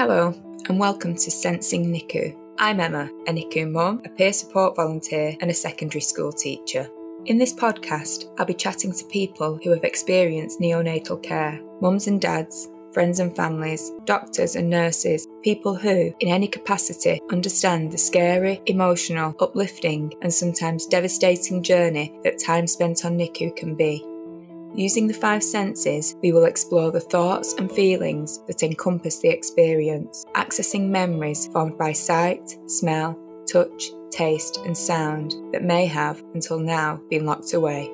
Hello, and welcome to Sensing NICU. I'm Emma, a NICU mum, a peer support volunteer, and a secondary school teacher. In this podcast, I'll be chatting to people who have experienced neonatal care mums and dads, friends and families, doctors and nurses, people who, in any capacity, understand the scary, emotional, uplifting, and sometimes devastating journey that time spent on NICU can be. Using the five senses, we will explore the thoughts and feelings that encompass the experience, accessing memories formed by sight, smell, touch, taste, and sound that may have, until now, been locked away.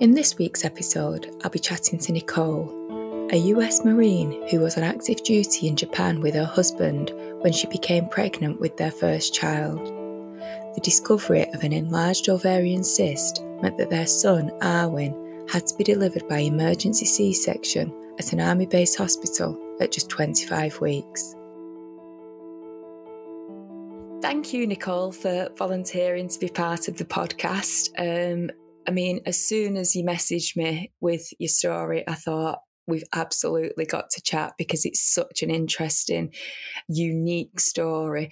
In this week's episode, I'll be chatting to Nicole, a US Marine who was on active duty in Japan with her husband when she became pregnant with their first child. The discovery of an enlarged ovarian cyst meant that their son, Arwen, had to be delivered by emergency C section at an army base hospital at just 25 weeks. Thank you, Nicole, for volunteering to be part of the podcast. Um, I mean, as soon as you messaged me with your story, I thought, we've absolutely got to chat because it's such an interesting, unique story.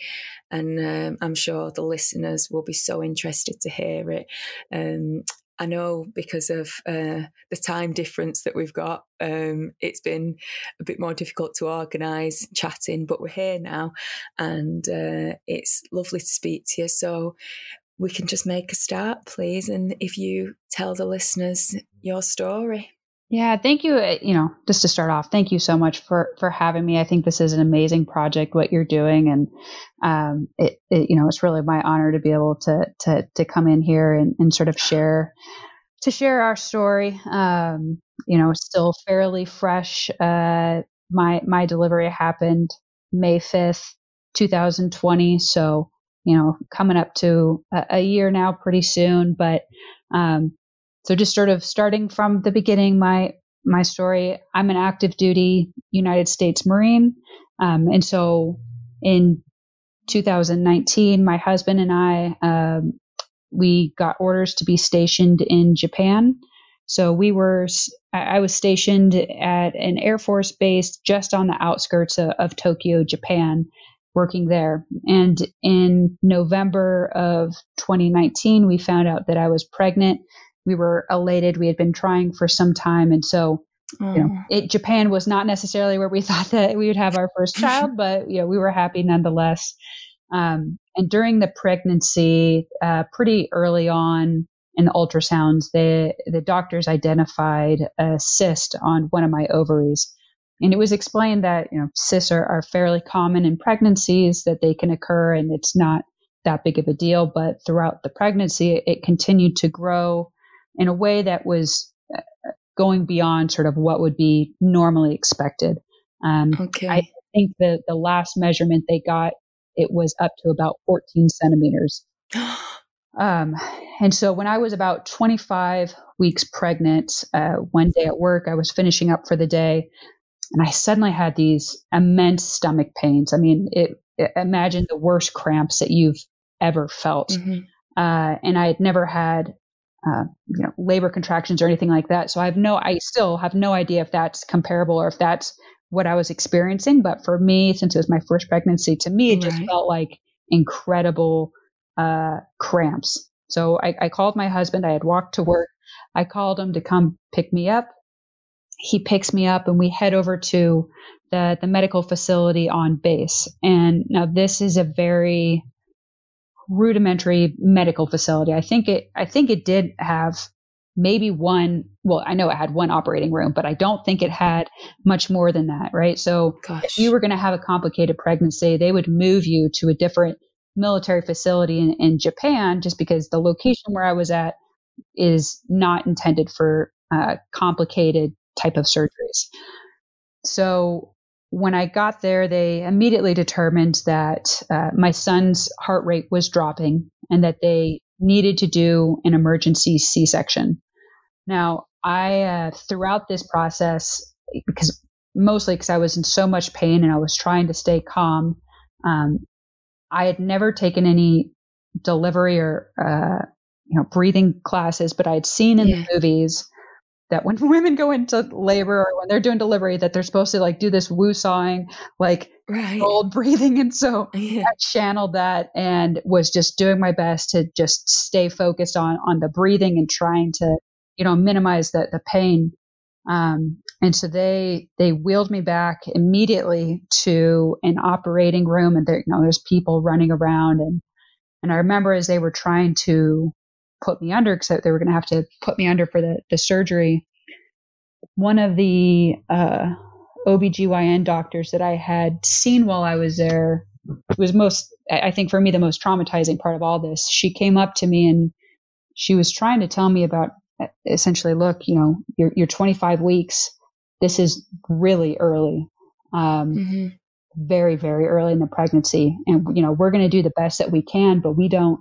And um, I'm sure the listeners will be so interested to hear it. Um, I know because of uh, the time difference that we've got, um, it's been a bit more difficult to organise chatting, but we're here now and uh, it's lovely to speak to you. So we can just make a start, please. And if you tell the listeners your story. Yeah, thank you. Uh, you know, just to start off, thank you so much for for having me. I think this is an amazing project, what you're doing, and um, it, it you know, it's really my honor to be able to to to come in here and, and sort of share to share our story. Um, you know, still fairly fresh. Uh, my my delivery happened May fifth, 2020. So you know, coming up to a, a year now, pretty soon, but. Um, so just sort of starting from the beginning, my my story. I'm an active duty United States Marine, um, and so in 2019, my husband and I um, we got orders to be stationed in Japan. So we were I was stationed at an Air Force base just on the outskirts of, of Tokyo, Japan, working there. And in November of 2019, we found out that I was pregnant we were elated. We had been trying for some time, and so you know, mm. it, Japan was not necessarily where we thought that we would have our first child, but you know, we were happy nonetheless. Um, and during the pregnancy, uh, pretty early on in the ultrasounds, the the doctors identified a cyst on one of my ovaries, and it was explained that you know cysts are, are fairly common in pregnancies, that they can occur, and it's not that big of a deal. But throughout the pregnancy, it, it continued to grow in a way that was uh, going beyond sort of what would be normally expected. Um, okay. I think the, the last measurement they got, it was up to about 14 centimeters. um, and so when I was about 25 weeks pregnant, uh, one day at work, I was finishing up for the day and I suddenly had these immense stomach pains. I mean, it, it imagine the worst cramps that you've ever felt. Mm-hmm. Uh, and I had never had uh, you know, labor contractions or anything like that. So I have no, I still have no idea if that's comparable or if that's what I was experiencing. But for me, since it was my first pregnancy, to me, it just right. felt like incredible uh, cramps. So I, I called my husband. I had walked to work. I called him to come pick me up. He picks me up and we head over to the, the medical facility on base. And now this is a very rudimentary medical facility. I think it I think it did have maybe one well i know it had one operating room but i don't think it had much more than that right so Gosh. if you were going to have a complicated pregnancy they would move you to a different military facility in, in japan just because the location where i was at is not intended for uh, complicated type of surgeries so when I got there, they immediately determined that uh, my son's heart rate was dropping and that they needed to do an emergency C section. Now, I, uh, throughout this process, because mostly because I was in so much pain and I was trying to stay calm, um, I had never taken any delivery or, uh, you know, breathing classes, but I had seen in yeah. the movies that when women go into labor or when they're doing delivery that they're supposed to like do this woo sawing like right. old breathing. And so yeah. I channeled that and was just doing my best to just stay focused on, on the breathing and trying to, you know, minimize the, the pain. Um, and so they, they wheeled me back immediately to an operating room and there, you know, there's people running around and, and I remember as they were trying to put me under because they were going to have to put me under for the, the surgery. One of the, uh, OBGYN doctors that I had seen while I was there was most, I think for me, the most traumatizing part of all this. She came up to me and she was trying to tell me about essentially, look, you know, you're, you're 25 weeks. This is really early. Um, mm-hmm. very, very early in the pregnancy. And, you know, we're going to do the best that we can, but we don't,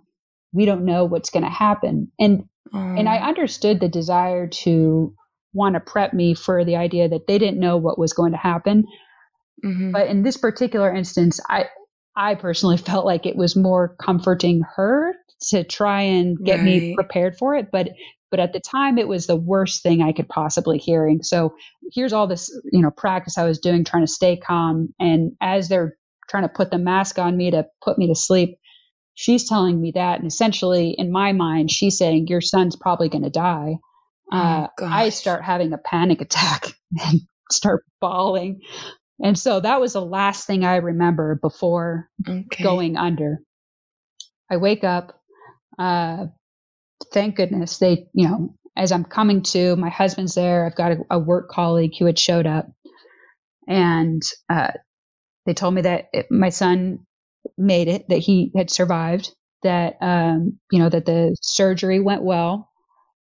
we don't know what's going to happen. And, um. and I understood the desire to want to prep me for the idea that they didn't know what was going to happen. Mm-hmm. But in this particular instance, I I personally felt like it was more comforting her to try and get right. me prepared for it. But but at the time it was the worst thing I could possibly hearing. So here's all this, you know, practice I was doing trying to stay calm. And as they're trying to put the mask on me to put me to sleep, she's telling me that. And essentially in my mind, she's saying, Your son's probably gonna die. Oh, uh, I start having a panic attack and start bawling. And so that was the last thing I remember before okay. going under. I wake up. Uh, thank goodness they, you know, as I'm coming to, my husband's there. I've got a, a work colleague who had showed up, and uh, they told me that it, my son made it, that he had survived, that um, you know that the surgery went well,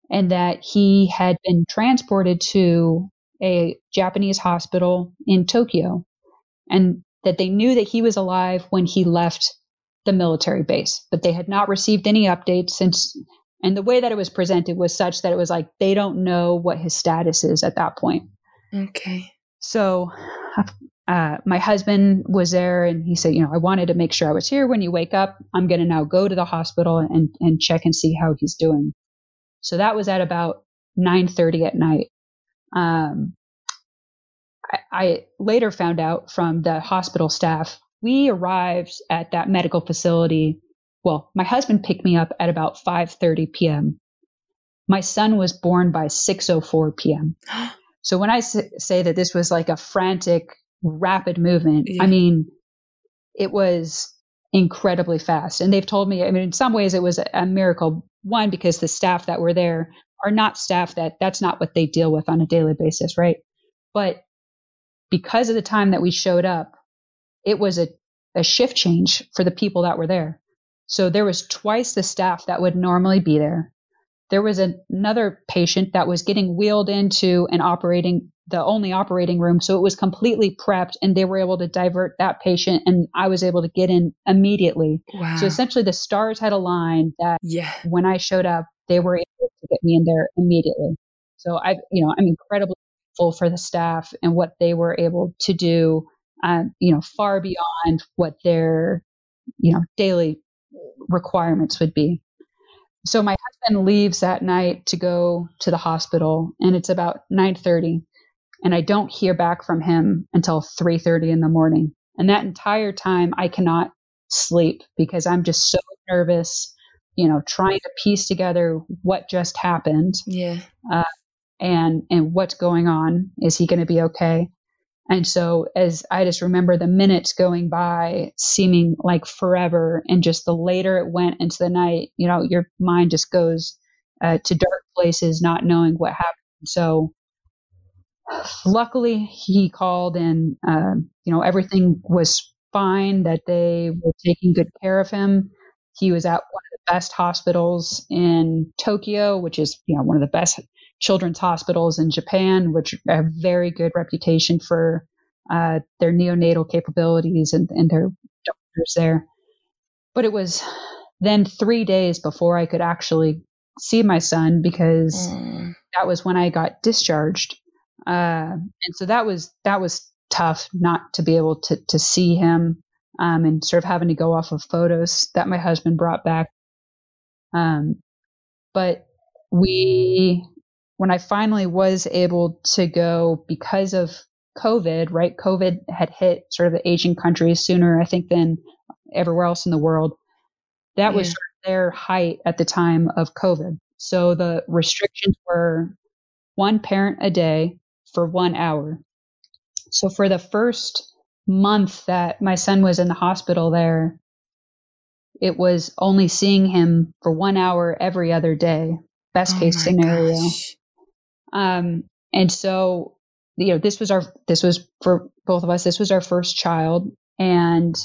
and that he had been transported to a Japanese hospital in Tokyo and that they knew that he was alive when he left the military base, but they had not received any updates since. And the way that it was presented was such that it was like they don't know what his status is at that point. Okay. So uh, my husband was there and he said, you know, I wanted to make sure I was here when you wake up. I'm going to now go to the hospital and, and check and see how he's doing. So that was at about 9:30 at night. Um, I, I later found out from the hospital staff we arrived at that medical facility. Well, my husband picked me up at about 5:30 p.m. My son was born by 6:04 p.m. So when I say that this was like a frantic, rapid movement, yeah. I mean it was incredibly fast. And they've told me, I mean, in some ways it was a miracle one, because the staff that were there are not staff that that's not what they deal with on a daily basis, right? But because of the time that we showed up, it was a, a shift change for the people that were there. So there was twice the staff that would normally be there. There was another patient that was getting wheeled into an operating the only operating room. So it was completely prepped and they were able to divert that patient and I was able to get in immediately. Wow. So essentially the stars had aligned that yeah. when I showed up, they were able to get me in there immediately. So I, you know, I'm incredibly grateful for the staff and what they were able to do, um, you know, far beyond what their, you know, daily requirements would be. So my husband leaves that night to go to the hospital and it's about 9:30 and I don't hear back from him until 3:30 in the morning. And that entire time I cannot sleep because I'm just so nervous, you know, trying to piece together what just happened. Yeah. Uh, and and what's going on? Is he going to be okay? And so as I just remember the minutes going by seeming like forever and just the later it went into the night, you know, your mind just goes uh, to dark places not knowing what happened. So luckily he called and uh, you know everything was fine that they were taking good care of him. He was at one of the best hospitals in tokyo which is you know one of the best children's hospitals in japan which have very good reputation for uh, their neonatal capabilities and, and their doctors there. But it was then three days before i could actually see my son because mm. that was when i got discharged uh, and so that was that was tough not to be able to to see him um, and sort of having to go off of photos that my husband brought back. Um, but we, when I finally was able to go because of COVID, right? COVID had hit sort of the Asian countries sooner, I think, than everywhere else in the world. That yeah. was sort of their height at the time of COVID. So the restrictions were one parent a day for one hour. So for the first month that my son was in the hospital there, it was only seeing him for one hour every other day, best oh case scenario. Um, and so, you know, this was our, this was for both of us, this was our first child. And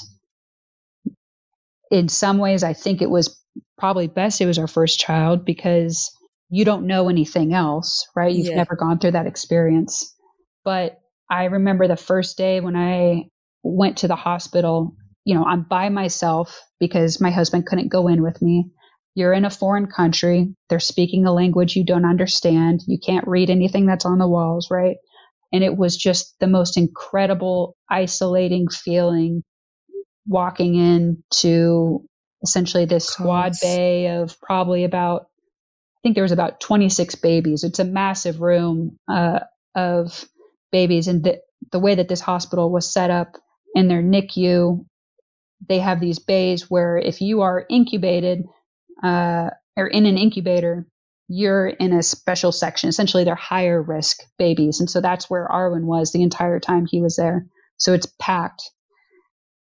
in some ways, I think it was probably best it was our first child because you don't know anything else, right? You've yeah. never gone through that experience. But I remember the first day when I went to the hospital, you know, I'm by myself because my husband couldn't go in with me. You're in a foreign country. They're speaking a language you don't understand. You can't read anything that's on the walls, right? And it was just the most incredible, isolating feeling walking into essentially this squad bay of probably about, think there was about 26 babies. It's a massive room uh, of babies. And the, the way that this hospital was set up in their NICU, they have these bays where if you are incubated uh, or in an incubator, you're in a special section. Essentially, they're higher risk babies. And so that's where Arwen was the entire time he was there. So it's packed.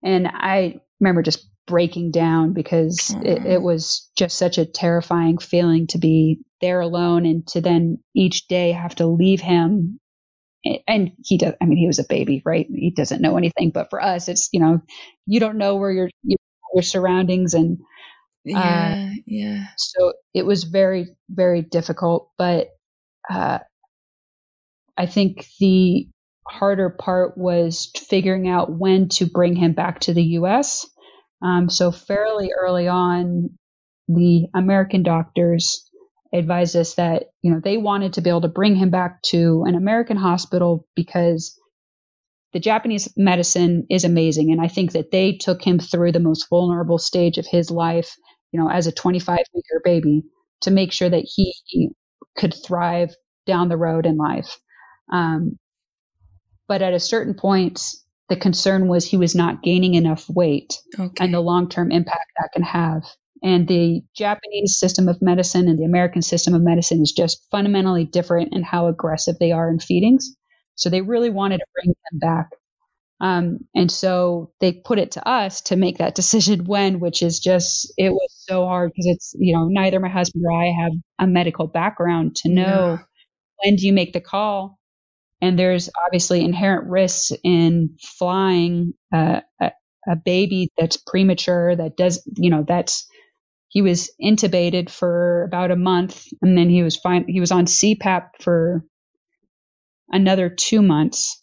And I remember just breaking down because it, it, was just such a terrifying feeling to be there alone and to then each day have to leave him. And he does i mean he was a baby right? He doesn't know anything but for us it's you know you don't know where your your surroundings and uh, yeah yeah. so it was very very difficult but uh i think the harder part was figuring out when to bring him back to the us um, so fairly early on the american doctors advised us that you know they wanted to be able to bring him back to an American hospital because the Japanese medicine is amazing, and I think that they took him through the most vulnerable stage of his life, you know, as a 25 weeker baby, to make sure that he could thrive down the road in life. Um, but at a certain point, the concern was he was not gaining enough weight okay. and the long term impact that can have. And the Japanese system of medicine and the American system of medicine is just fundamentally different in how aggressive they are in feedings. So they really wanted to bring them back. Um, and so they put it to us to make that decision when, which is just, it was so hard because it's, you know, neither my husband or I have a medical background to know yeah. when do you make the call. And there's obviously inherent risks in flying uh, a, a baby that's premature, that does, you know, that's he was intubated for about a month and then he was fine he was on CPAP for another 2 months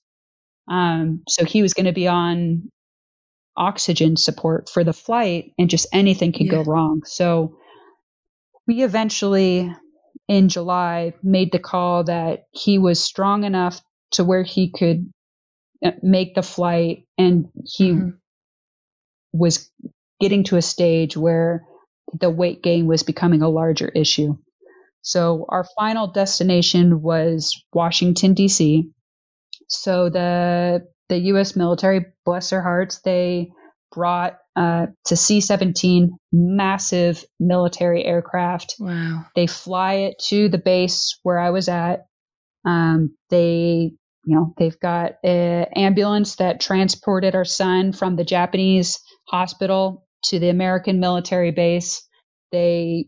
um, so he was going to be on oxygen support for the flight and just anything could yeah. go wrong so we eventually in July made the call that he was strong enough to where he could uh, make the flight and he mm-hmm. was getting to a stage where the weight gain was becoming a larger issue. So our final destination was Washington D.C. So the the U.S. military, bless their hearts, they brought uh, to C-17 massive military aircraft. Wow! They fly it to the base where I was at. Um, they, you know, they've got an ambulance that transported our son from the Japanese hospital to the American military base. They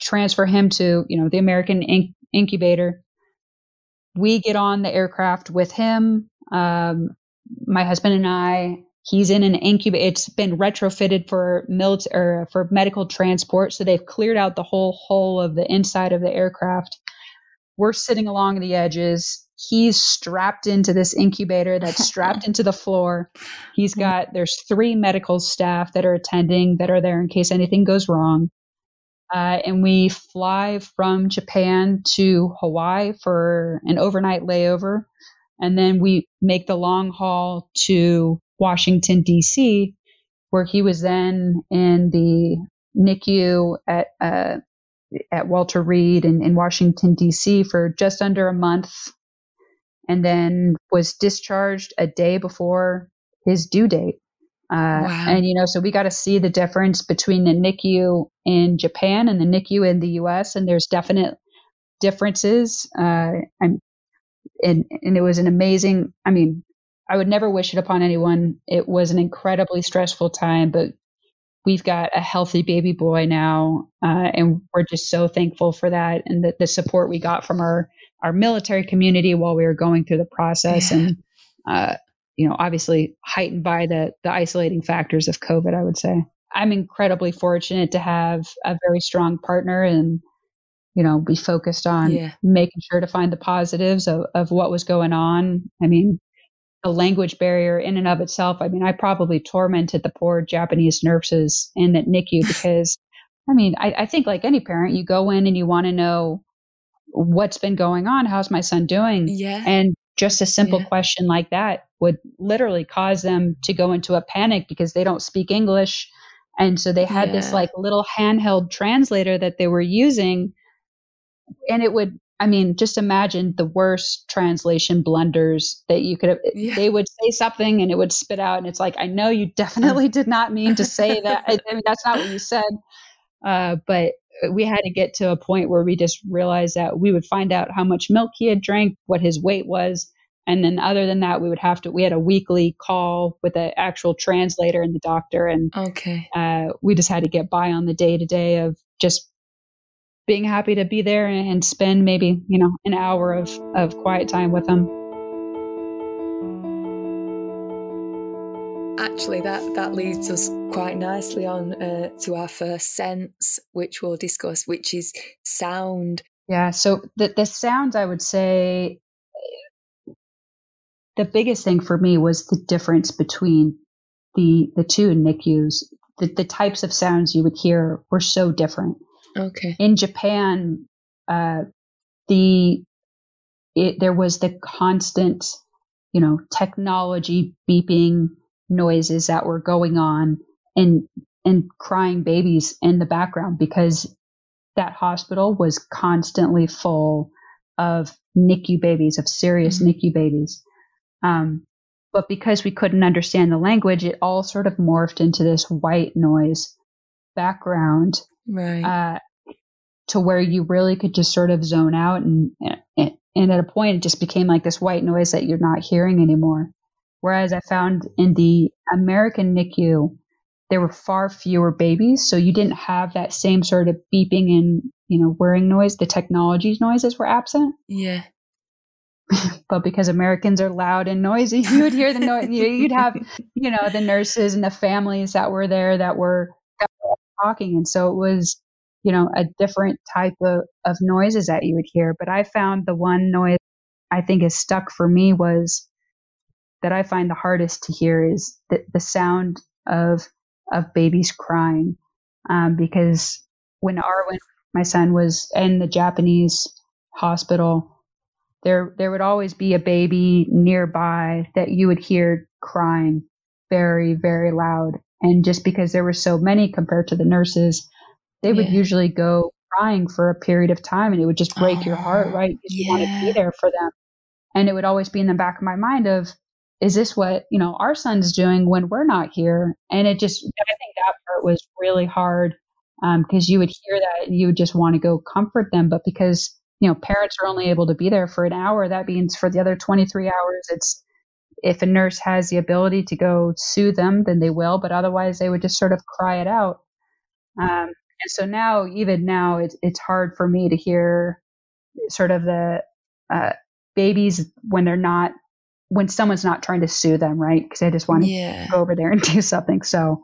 transfer him to, you know, the American inc- incubator. We get on the aircraft with him. Um, my husband and I. He's in an incubator. It's been retrofitted for military for medical transport, so they've cleared out the whole hull of the inside of the aircraft. We're sitting along the edges he's strapped into this incubator that's strapped into the floor. He's got there's three medical staff that are attending that are there in case anything goes wrong. Uh, and we fly from Japan to Hawaii for an overnight layover. And then we make the long haul to Washington, D.C., where he was then in the NICU at, uh, at Walter Reed in, in Washington, D.C. for just under a month and then was discharged a day before his due date. Uh, wow. And, you know, so we got to see the difference between the NICU in Japan and the NICU in the US. And there's definite differences. Uh, and, and, and it was an amazing, I mean, I would never wish it upon anyone. It was an incredibly stressful time, but we've got a healthy baby boy now. Uh, and we're just so thankful for that and the, the support we got from our, our military community while we were going through the process. Yeah. And, uh, you know, obviously heightened by the the isolating factors of COVID, I would say. I'm incredibly fortunate to have a very strong partner and you know, be focused on yeah. making sure to find the positives of, of what was going on. I mean, the language barrier in and of itself, I mean, I probably tormented the poor Japanese nurses in that NICU because I mean, I, I think like any parent, you go in and you want to know what's been going on, how's my son doing? Yeah. And just a simple yeah. question like that would literally cause them to go into a panic because they don't speak English. And so they had yeah. this like little handheld translator that they were using. And it would, I mean, just imagine the worst translation blunders that you could have. Yeah. They would say something and it would spit out. And it's like, I know you definitely did not mean to say that. I, I mean, that's not what you said. Uh, but we had to get to a point where we just realized that we would find out how much milk he had drank, what his weight was, and then other than that, we would have to. We had a weekly call with the actual translator and the doctor, and okay, uh, we just had to get by on the day to day of just being happy to be there and spend maybe you know an hour of of quiet time with them. Actually, that that leads us quite nicely on uh, to our first sense, which we'll discuss, which is sound. Yeah. So the the sounds, I would say, the biggest thing for me was the difference between the the two NICUs. The, the types of sounds you would hear were so different. Okay. In Japan, uh, the it, there was the constant, you know, technology beeping noises that were going on and and crying babies in the background because that hospital was constantly full of NICU babies, of serious mm-hmm. NICU babies. Um, but because we couldn't understand the language, it all sort of morphed into this white noise background. Right. Uh, to where you really could just sort of zone out and, and and at a point it just became like this white noise that you're not hearing anymore. Whereas I found in the American NICU, there were far fewer babies, so you didn't have that same sort of beeping and you know whirring noise. The technology noises were absent. Yeah. but because Americans are loud and noisy, you would hear the noise. You'd have, you know, the nurses and the families that were there that were, that were talking, and so it was, you know, a different type of of noises that you would hear. But I found the one noise I think is stuck for me was that I find the hardest to hear is the, the sound of of babies crying, um, because when Arwen, my son, was in the Japanese hospital there there would always be a baby nearby that you would hear crying very very loud and just because there were so many compared to the nurses they would usually go crying for a period of time and it would just break oh, your heart right because yeah. you want to be there for them and it would always be in the back of my mind of is this what you know our son's doing when we're not here and it just i think that part was really hard because um, you would hear that and you would just want to go comfort them but because you know, parents are only able to be there for an hour. That means for the other 23 hours, it's if a nurse has the ability to go sue them, then they will, but otherwise they would just sort of cry it out. Um, and so now, even now, it's, it's hard for me to hear sort of the uh, babies when they're not, when someone's not trying to sue them, right? Because I just want to yeah. go over there and do something. So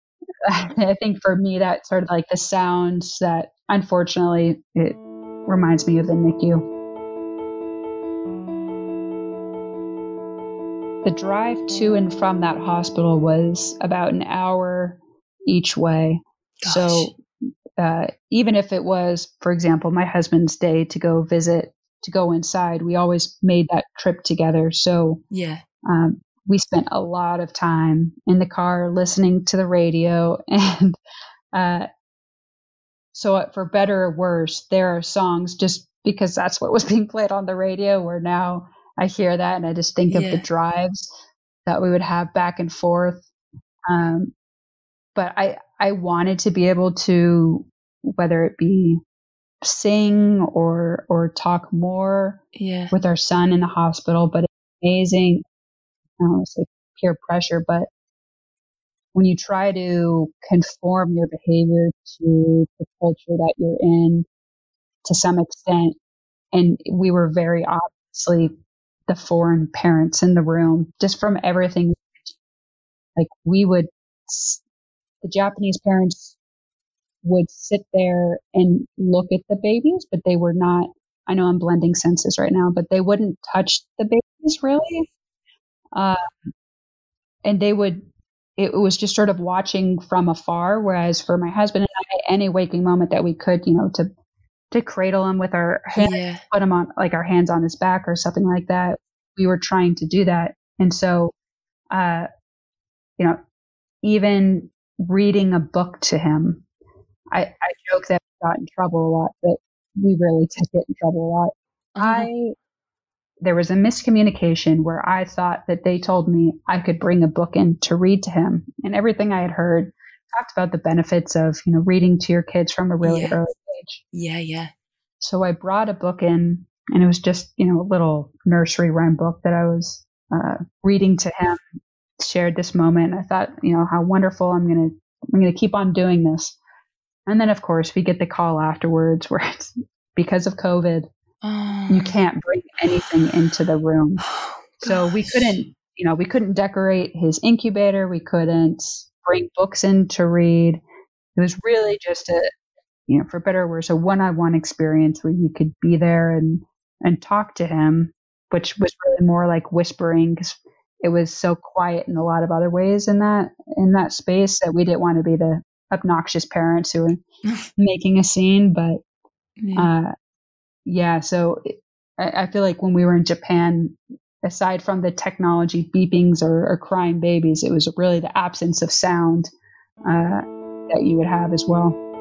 I think for me, that sort of like the sounds that unfortunately it, reminds me of the NICU. The drive to and from that hospital was about an hour each way. Gosh. So uh, even if it was, for example, my husband's day to go visit, to go inside, we always made that trip together. So yeah, um, we spent a lot of time in the car listening to the radio, and uh, so, uh, for better or worse, there are songs just because that's what was being played on the radio where now I hear that and I just think of the drives that we would have back and forth. Um, but I, I wanted to be able to, whether it be sing or, or talk more yeah. with our son in the hospital, but it's amazing. I don't want to say peer pressure, but when you try to conform your behavior to the culture that you're in to some extent, and we were very obviously the foreign parents in the room, just from everything. Like we would, the Japanese parents would sit there and look at the babies, but they were not, I know I'm blending senses right now, but they wouldn't touch the babies really. Uh, and they would, it was just sort of watching from afar. Whereas for my husband and I, any waking moment that we could, you know, to to cradle him with our hands, yeah. put him on like our hands on his back or something like that. We were trying to do that. And so, uh, you know, even reading a book to him, I, I joke that we got in trouble a lot, but we really did get in trouble a lot. Uh-huh. I, there was a miscommunication where I thought that they told me I could bring a book in to read to him and everything I had heard talked about the benefits of, you know, reading to your kids from a really yeah. early age. Yeah, yeah. So I brought a book in, and it was just, you know, a little nursery rhyme book that I was uh, reading to him. Shared this moment. I thought, you know, how wonderful. I'm gonna, I'm gonna keep on doing this. And then, of course, we get the call afterwards where it's because of COVID, oh. you can't bring anything into the room. Oh, so we couldn't, you know, we couldn't decorate his incubator. We couldn't bring books in to read. It was really just a, you know, for better or worse, a one-on-one experience where you could be there and and talk to him, which was really more like whispering because it was so quiet in a lot of other ways in that in that space that we didn't want to be the obnoxious parents who were making a scene. But yeah, uh, yeah so I, I, feel like when we were in Japan, aside from the technology beepings or, or crying babies, it was really the absence of sound uh, that you would have as well.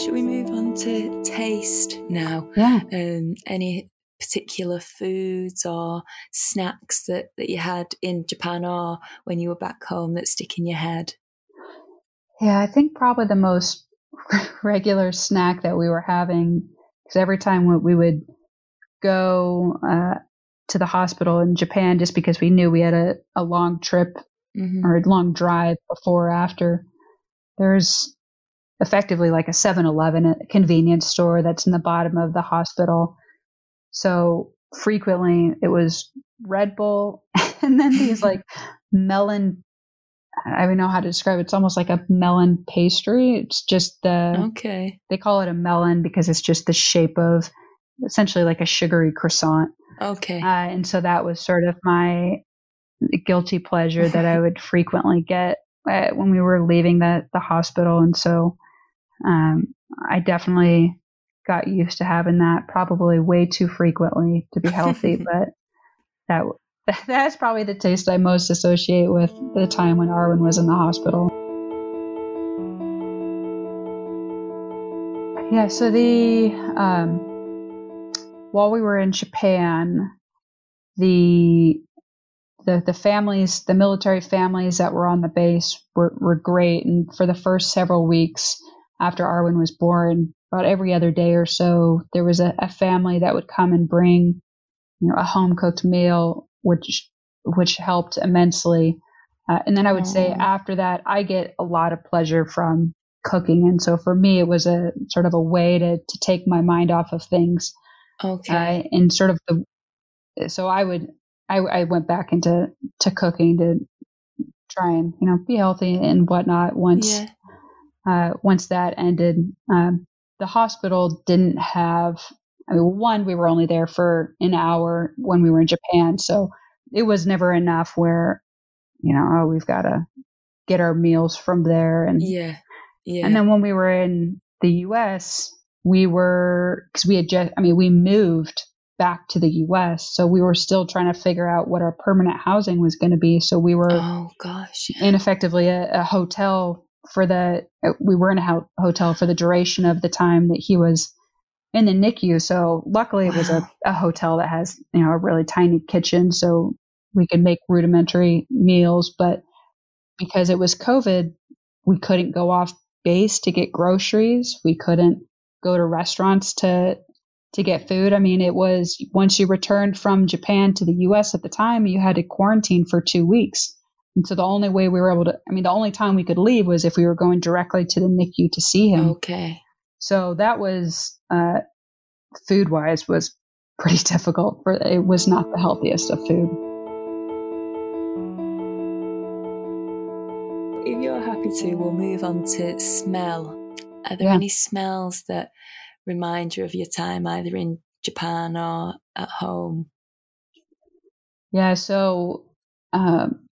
Should we move on to taste now? Yeah. Um, any particular foods or snacks that, that you had in Japan or when you were back home that stick in your head? Yeah, I think probably the most regular snack that we were having, because every time we would go uh, to the hospital in Japan, just because we knew we had a, a long trip mm-hmm. or a long drive before or after, there's effectively like a 7-Eleven, convenience store that's in the bottom of the hospital. So frequently it was Red Bull and then these like melon I don't know how to describe it. It's almost like a melon pastry. It's just the okay. They call it a melon because it's just the shape of essentially like a sugary croissant. Okay. Uh, and so that was sort of my guilty pleasure that I would frequently get uh, when we were leaving the the hospital. And so um, I definitely got used to having that probably way too frequently to be healthy, but that that's probably the taste I most associate with the time when Arwen was in the hospital. Yeah, so the um, while we were in Japan, the the the families, the military families that were on the base were, were great, and for the first several weeks, after Arwen was born, about every other day or so, there was a, a family that would come and bring, you know, a home cooked meal, which which helped immensely. Uh, and then I would say after that, I get a lot of pleasure from cooking, and so for me, it was a sort of a way to to take my mind off of things. Okay. Uh, and sort of the so I would I, I went back into to cooking to try and you know be healthy and whatnot once yeah uh, once that ended, um, the hospital didn't have. I mean, one, we were only there for an hour when we were in Japan, so it was never enough. Where, you know, oh, we've got to get our meals from there, and yeah, yeah. And then when we were in the U.S., we were because we had just. I mean, we moved back to the U.S., so we were still trying to figure out what our permanent housing was going to be. So we were, oh gosh, in effectively a, a hotel for the uh, we were in a ho- hotel for the duration of the time that he was in the NICU. So luckily wow. it was a, a hotel that has, you know, a really tiny kitchen. So we could make rudimentary meals. But because it was COVID, we couldn't go off base to get groceries. We couldn't go to restaurants to to get food. I mean, it was once you returned from Japan to the US at the time, you had to quarantine for 2 weeks. And so the only way we were able to I mean, the only time we could leave was if we were going directly to the NICU to see him. Okay. So that was uh, food wise was pretty difficult for it was not the healthiest of food. If you're happy to, we'll move on to smell. Are there yeah. any smells that remind you of your time either in Japan or at home? Yeah, so um,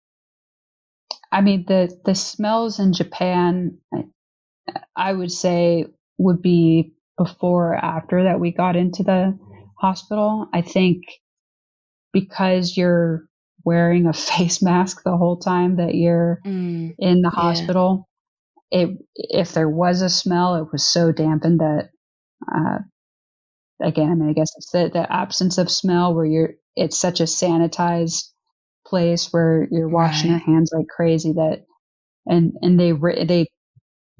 I mean the the smells in Japan I would say would be before or after that we got into the hospital. I think because you're wearing a face mask the whole time that you're mm, in the hospital, yeah. it if there was a smell, it was so dampened that uh, again, I mean, I guess it's the, the absence of smell where you're it's such a sanitized place where you're washing right. your hands like crazy that and and they re- they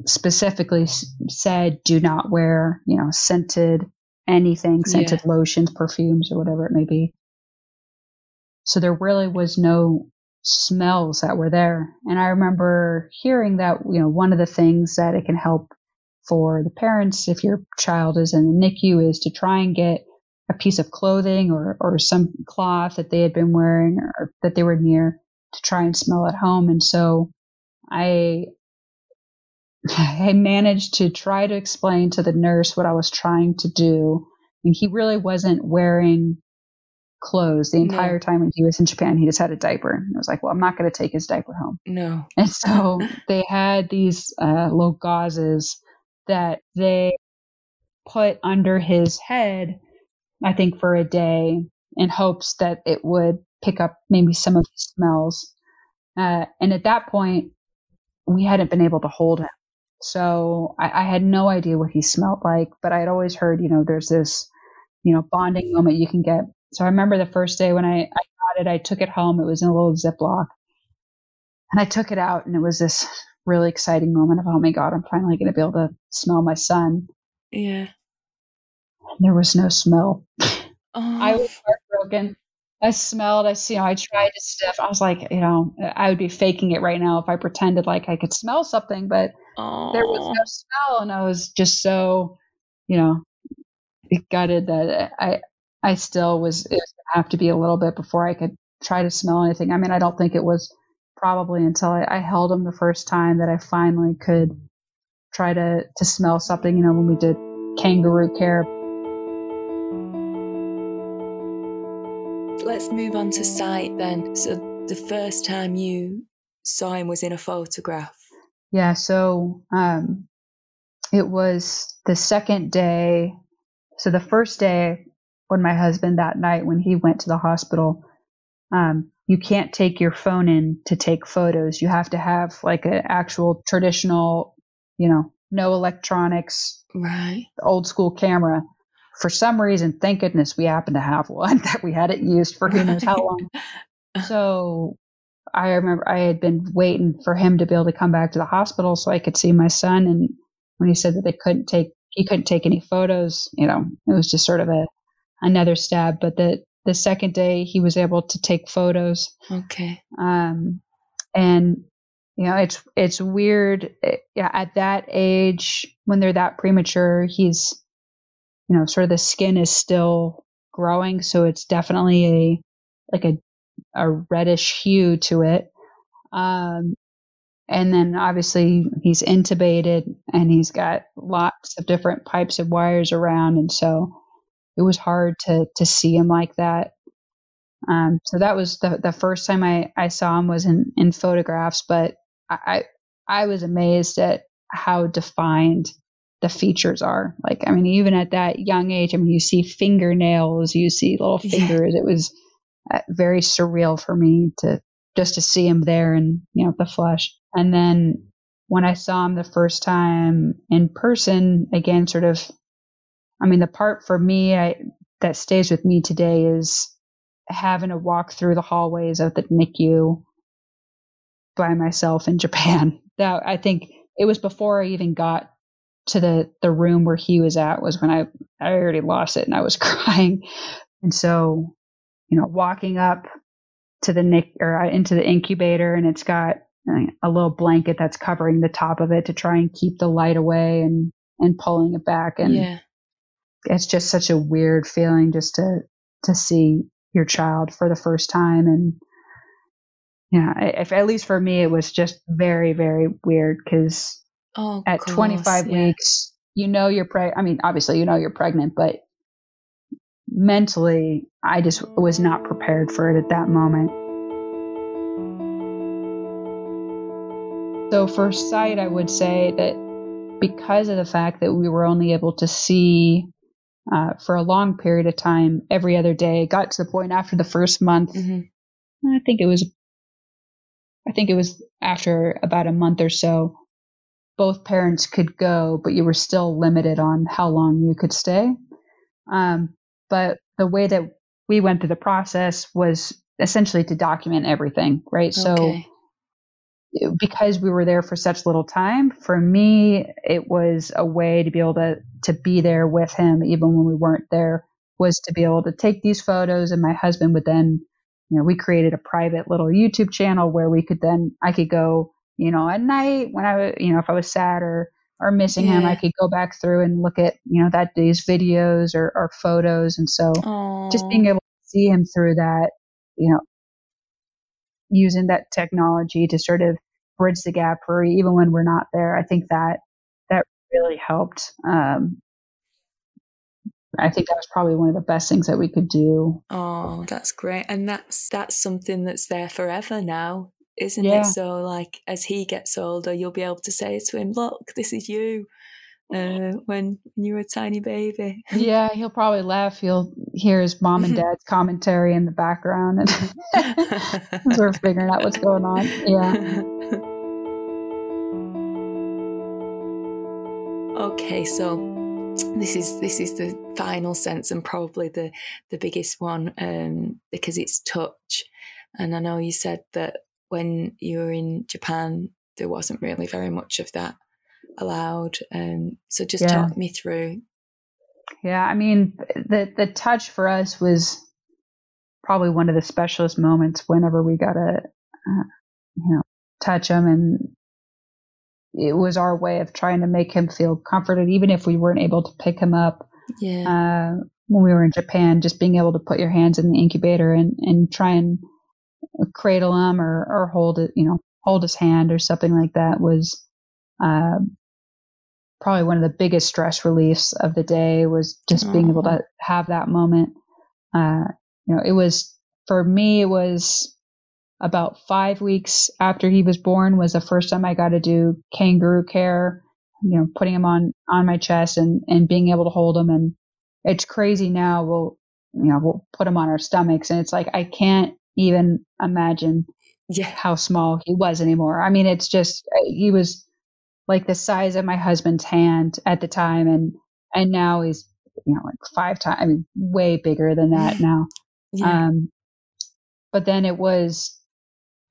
specifically said do not wear, you know, scented anything, scented yeah. lotions, perfumes, or whatever it may be. So there really was no smells that were there. And I remember hearing that, you know, one of the things that it can help for the parents if your child is in the NICU is to try and get a piece of clothing or, or some cloth that they had been wearing or that they were near to try and smell at home. And so I I managed to try to explain to the nurse what I was trying to do. And he really wasn't wearing clothes the entire no. time when he was in Japan. He just had a diaper. And I was like, well, I'm not going to take his diaper home. No. And so they had these uh, little gauzes that they put under his head, I think, for a day in hopes that it would pick up maybe some of the smells. Uh, and at that point, we hadn't been able to hold him. So I, I had no idea what he smelled like, but I had always heard, you know, there's this, you know, bonding moment you can get. So I remember the first day when I, I got it, I took it home. It was in a little Ziploc. And I took it out, and it was this really exciting moment of, oh my God, I'm finally going to be able to smell my son. Yeah. There was no smell. Oh. I was heartbroken. I smelled. I you know. I tried to sniff. I was like, you know, I would be faking it right now if I pretended like I could smell something, but Aww. there was no smell, and I was just so, you know, gutted that I I still was. It was have to be a little bit before I could try to smell anything. I mean, I don't think it was probably until I, I held him the first time that I finally could try to to smell something. You know, when we did kangaroo care let's move on to sight then. So the first time you saw him was in a photograph. Yeah, so um, it was the second day. So the first day when my husband that night when he went to the hospital, um, you can't take your phone in to take photos. You have to have like an actual traditional, you know, no electronics, right, old school camera for some reason, thank goodness we happen to have one that we hadn't used for who knows how long. so I remember I had been waiting for him to be able to come back to the hospital so I could see my son. And when he said that they couldn't take, he couldn't take any photos, you know, it was just sort of a, another stab. But the, the second day he was able to take photos. Okay. Um, and you know, it's, it's weird. It, yeah, at that age, when they're that premature, he's, you know, sort of the skin is still growing. So it's definitely a, like a, a reddish hue to it. Um, and then obviously he's intubated and he's got lots of different pipes of wires around. And so it was hard to, to see him like that. Um, so that was the, the first time I, I saw him was in, in photographs, but I, I was amazed at how defined the features are. Like, I mean, even at that young age, I mean, you see fingernails, you see little fingers. Yeah. It was uh, very surreal for me to just to see him there and, you know, the flesh. And then when I saw him the first time in person, again, sort of I mean, the part for me I, that stays with me today is having to walk through the hallways of the NICU by myself in Japan. That I think it was before I even got to the the room where he was at was when I I already lost it and I was crying. And so, you know, walking up to the nick or uh, into the incubator and it's got uh, a little blanket that's covering the top of it to try and keep the light away and and pulling it back and yeah. it's just such a weird feeling just to to see your child for the first time and yeah if at least for me it was just very very weird because oh, at course, 25 yeah. weeks you know you're pregnant i mean obviously you know you're pregnant but mentally i just was not prepared for it at that moment so for sight i would say that because of the fact that we were only able to see uh, for a long period of time every other day. got to the point after the first month, mm-hmm. I think it was, I think it was after about a month or so, both parents could go, but you were still limited on how long you could stay. Um, but the way that we went through the process was essentially to document everything, right? Okay. So because we were there for such little time, for me, it was a way to be able to to be there with him, even when we weren't there, was to be able to take these photos, and my husband would then, you know, we created a private little YouTube channel where we could then I could go, you know, at night when I, you know, if I was sad or or missing yeah. him, I could go back through and look at, you know, that day's videos or, or photos, and so Aww. just being able to see him through that, you know, using that technology to sort of bridge the gap for even when we're not there. I think that that really helped. Um, I think that was probably one of the best things that we could do. Oh, that's great, and that's that's something that's there forever now, isn't yeah. it? So, like as he gets older, you'll be able to say to him, "Look, this is you." Uh, when you were a tiny baby. yeah, he'll probably laugh. He'll hear his mom and dad's commentary in the background, and we're figuring out what's going on. Yeah. Okay, so this is this is the final sense and probably the the biggest one um, because it's touch. And I know you said that when you were in Japan, there wasn't really very much of that allowed. Um, so just yeah. talk me through. Yeah, I mean the the touch for us was probably one of the specialist moments whenever we got to uh, you know touch him, and it was our way of trying to make him feel comforted, even if we weren't able to pick him up. Yeah. Uh, when we were in Japan, just being able to put your hands in the incubator and, and try and cradle him or, or hold it, you know, hold his hand or something like that was, uh, probably one of the biggest stress reliefs of the day was just being able to have that moment. Uh, you know, it was, for me, it was, about five weeks after he was born was the first time I got to do kangaroo care, you know, putting him on, on my chest and, and being able to hold him. And it's crazy now. We'll, you know, we'll put him on our stomachs and it's like, I can't even imagine yeah. how small he was anymore. I mean, it's just, he was like the size of my husband's hand at the time. And, and now he's, you know, like five times, I mean, way bigger than that now. Yeah. Um, but then it was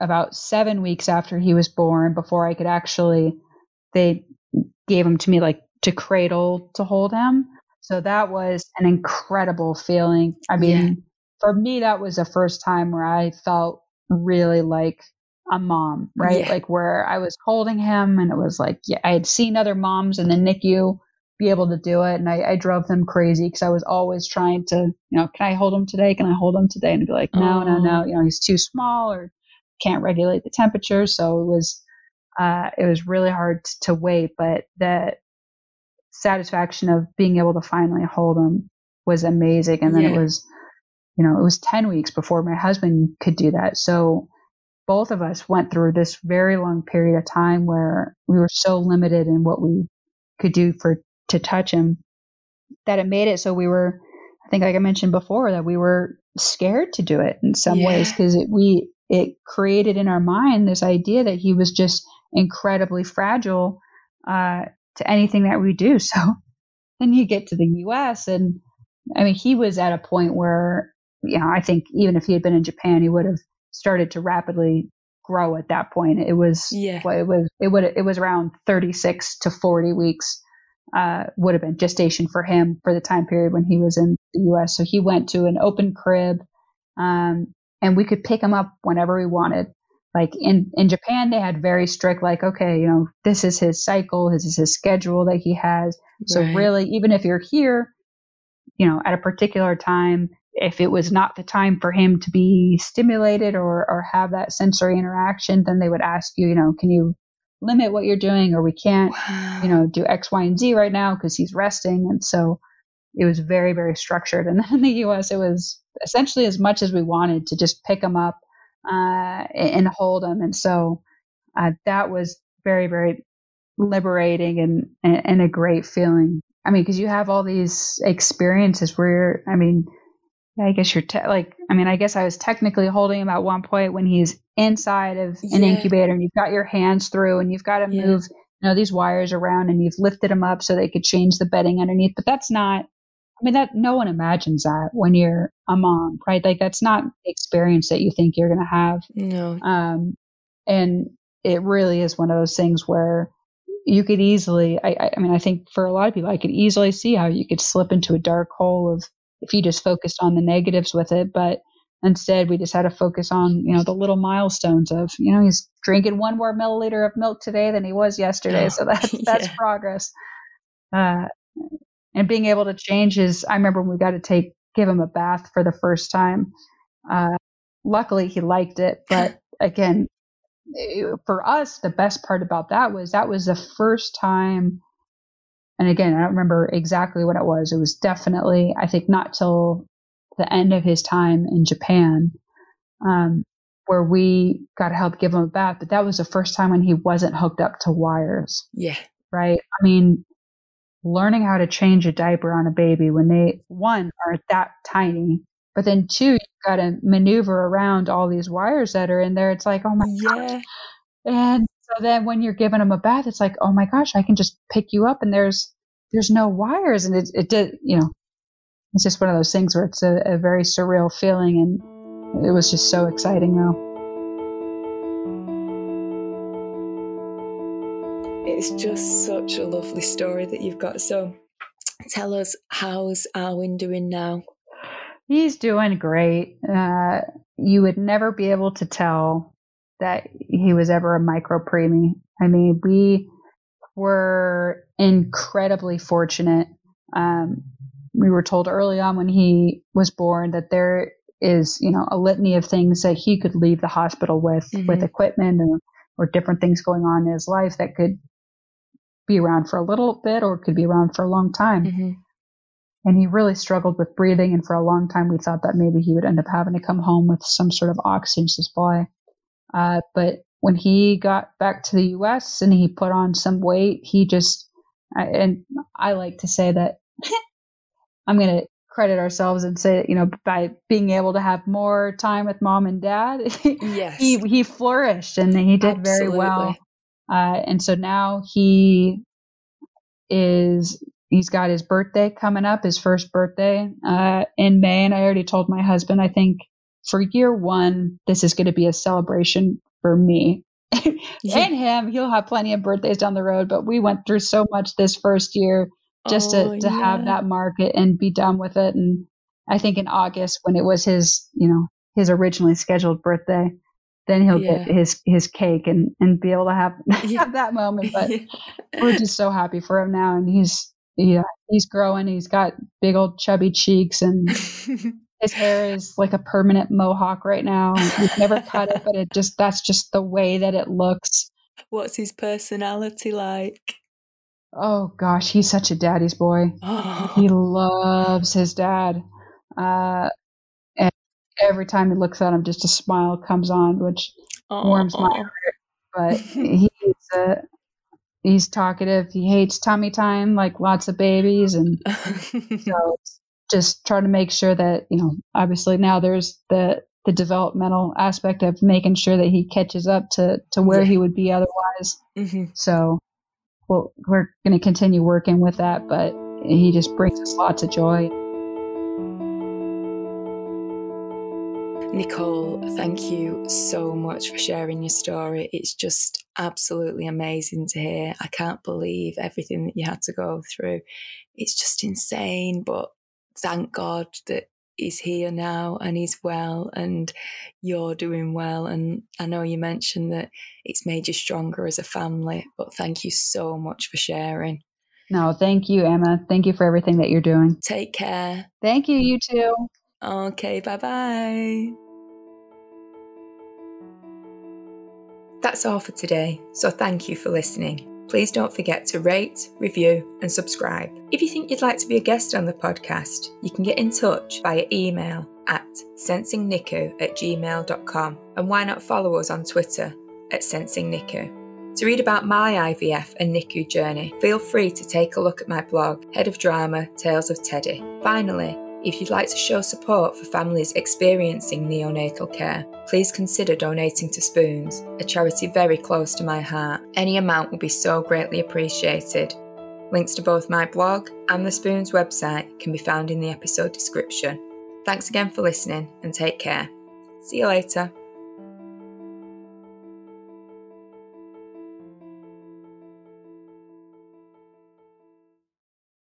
about seven weeks after he was born before I could actually, they gave him to me like to cradle to hold him. So that was an incredible feeling. I mean, yeah. For me, that was the first time where I felt really like a mom, right? Yeah. Like where I was holding him and it was like, yeah, I had seen other moms in the NICU be able to do it. And I, I drove them crazy because I was always trying to, you know, can I hold him today? Can I hold him today? And be like, no, oh. no, no, you know, he's too small or can't regulate the temperature. So it was uh, it was really hard to wait, but the satisfaction of being able to finally hold him was amazing. And then yeah. it was, you know, it was 10 weeks before my husband could do that. So both of us went through this very long period of time where we were so limited in what we could do for to touch him that it made it so we were I think like I mentioned before that we were scared to do it in some yeah. ways because we it created in our mind this idea that he was just incredibly fragile uh, to anything that we do. So then you get to the US and I mean he was at a point where you know I think even if he had been in Japan he would have started to rapidly grow at that point. It was yeah. well, it was it would it was around 36 to 40 weeks uh, would have been gestation for him for the time period when he was in the US so he went to an open crib um, and we could pick him up whenever we wanted. Like in in Japan they had very strict like okay you know this is his cycle this is his schedule that he has. So Right. really even if you're here you know at a particular time if it was not the time for him to be stimulated or or have that sensory interaction then they would ask you you know can you limit what you're doing? or we can't wow. you know do x y and z right now because he's resting. And so it was very very structured. And then in the us it was essentially as much as we wanted to just pick him up uh, and hold him and so uh, that was very very liberating and, and and a great feeling. I mean because you have all these experiences where i mean i guess you're te- like i mean i guess i was technically holding him at one point when he's inside of an Yeah. incubator and you've got your hands through and you've got to Yeah. move you know these wires around and you've lifted them up so they could change the bedding underneath but that's not i mean that no one imagines that when you're a mom right like that's not the experience that you think you're going to have no um, and it really is one of those things where you could easily I, I- I mean i think for a lot of people i could easily see how you could slip into a dark hole of if you just focused on the negatives with it but instead we just had to focus on you know the little milestones of you know he's drinking one more milliliter of milk today than he was yesterday Oh, so that's that's yeah. progress uh, and being able to change his i remember when we got to take give him a bath for the first time uh, luckily he liked it but again for us the best part about that was that was the first time and again i don't remember exactly what it was. It was definitely i think not till the end of his time in japan um, where we got to help give him a bath. But that was the first time when he wasn't hooked up to wires. Yeah. Right? I mean learning how to change a diaper on a baby when they one are that tiny but then two you've got to maneuver around all these wires that are in there. It's like oh my yeah. And so then when you're giving them a bath, it's like, oh my gosh, I can just pick you up and there's there's no wires, and it it did you know, it's just one of those things where it's a, a very surreal feeling, and it was just so exciting though. it's just such a lovely story that you've got so tell us how's Arwen doing now He's doing great. Uh, you would never be able to tell that he was ever a micro preemie. I mean, we were incredibly fortunate. Um, we were told early on when he was born that there is, you know, a litany of things that he could leave the hospital with, Mhm. with equipment or, or different things going on in his life that could be around for a little bit or could be around for a long time hmm and he really struggled with breathing. And for a long time, we thought that maybe he would end up having to come home with some sort of oxygen supply. Uh, but when he got back to the U.S. and he put on some weight, he just I, and I like to say that I'm going to credit ourselves and say, you know, by being able to have more time with mom and dad, yes he he flourished and he did very well. Uh, and so now he is he's got his birthday coming up, his first birthday uh, in May, and I already told my husband I think for year one this is going to be a celebration for me. Yeah. and him, he'll have plenty of birthdays down the road, but we went through so much this first year just Oh, to, to have that market and be done with it. And I think in August when it was his, you know, his originally scheduled birthday, then he'll get his his cake and and be able to have Yeah. have that moment. But we're just so happy for him now, and he's yeah he's growing. He's got big old chubby cheeks, and his hair is like a permanent mohawk right now. We've never cut it, but it just that's just the way that it looks. What's his personality like? Oh gosh, he's such a daddy's boy. He loves his dad. Uh, and every time he looks at him, just a smile comes on, which warms my heart. but he's uh, he's talkative. He hates tummy time, like lots of babies, and so just trying to make sure that you know. Obviously, now there's the the developmental aspect of making sure that he catches up to to where Yeah. he would be otherwise. Mhm. So, well, we're going to continue working with that, but he just brings us lots of joy. Nicole, thank you so much for sharing your story. It's just absolutely amazing to hear. I can't believe everything that you had to go through. It's just insane, but thank God that he's here now and he's well and you're doing well. And I know you mentioned that it's made you stronger as a family, but thank you so much for sharing. No, thank you, Emma. Thank you for everything that you're doing. Take care. Thank you, you too. Okay, bye bye. That's all for today, so thank you for listening. Please don't forget to rate, review, and subscribe. If you think you'd like to be a guest on the podcast, you can get in touch via email at sensingnicu at gmail.com and why not follow us on Twitter at sensingnicu. To read about my IVF and NICU journey, feel free to take a look at my blog, Head of Drama Tales of Teddy. Finally, if you'd like to show support for families experiencing neonatal care, please consider donating to Spoons, a charity very close to my heart. Any amount will be so greatly appreciated. Links to both my blog and the Spoons website can be found in the episode description. Thanks again for listening and take care. See you later.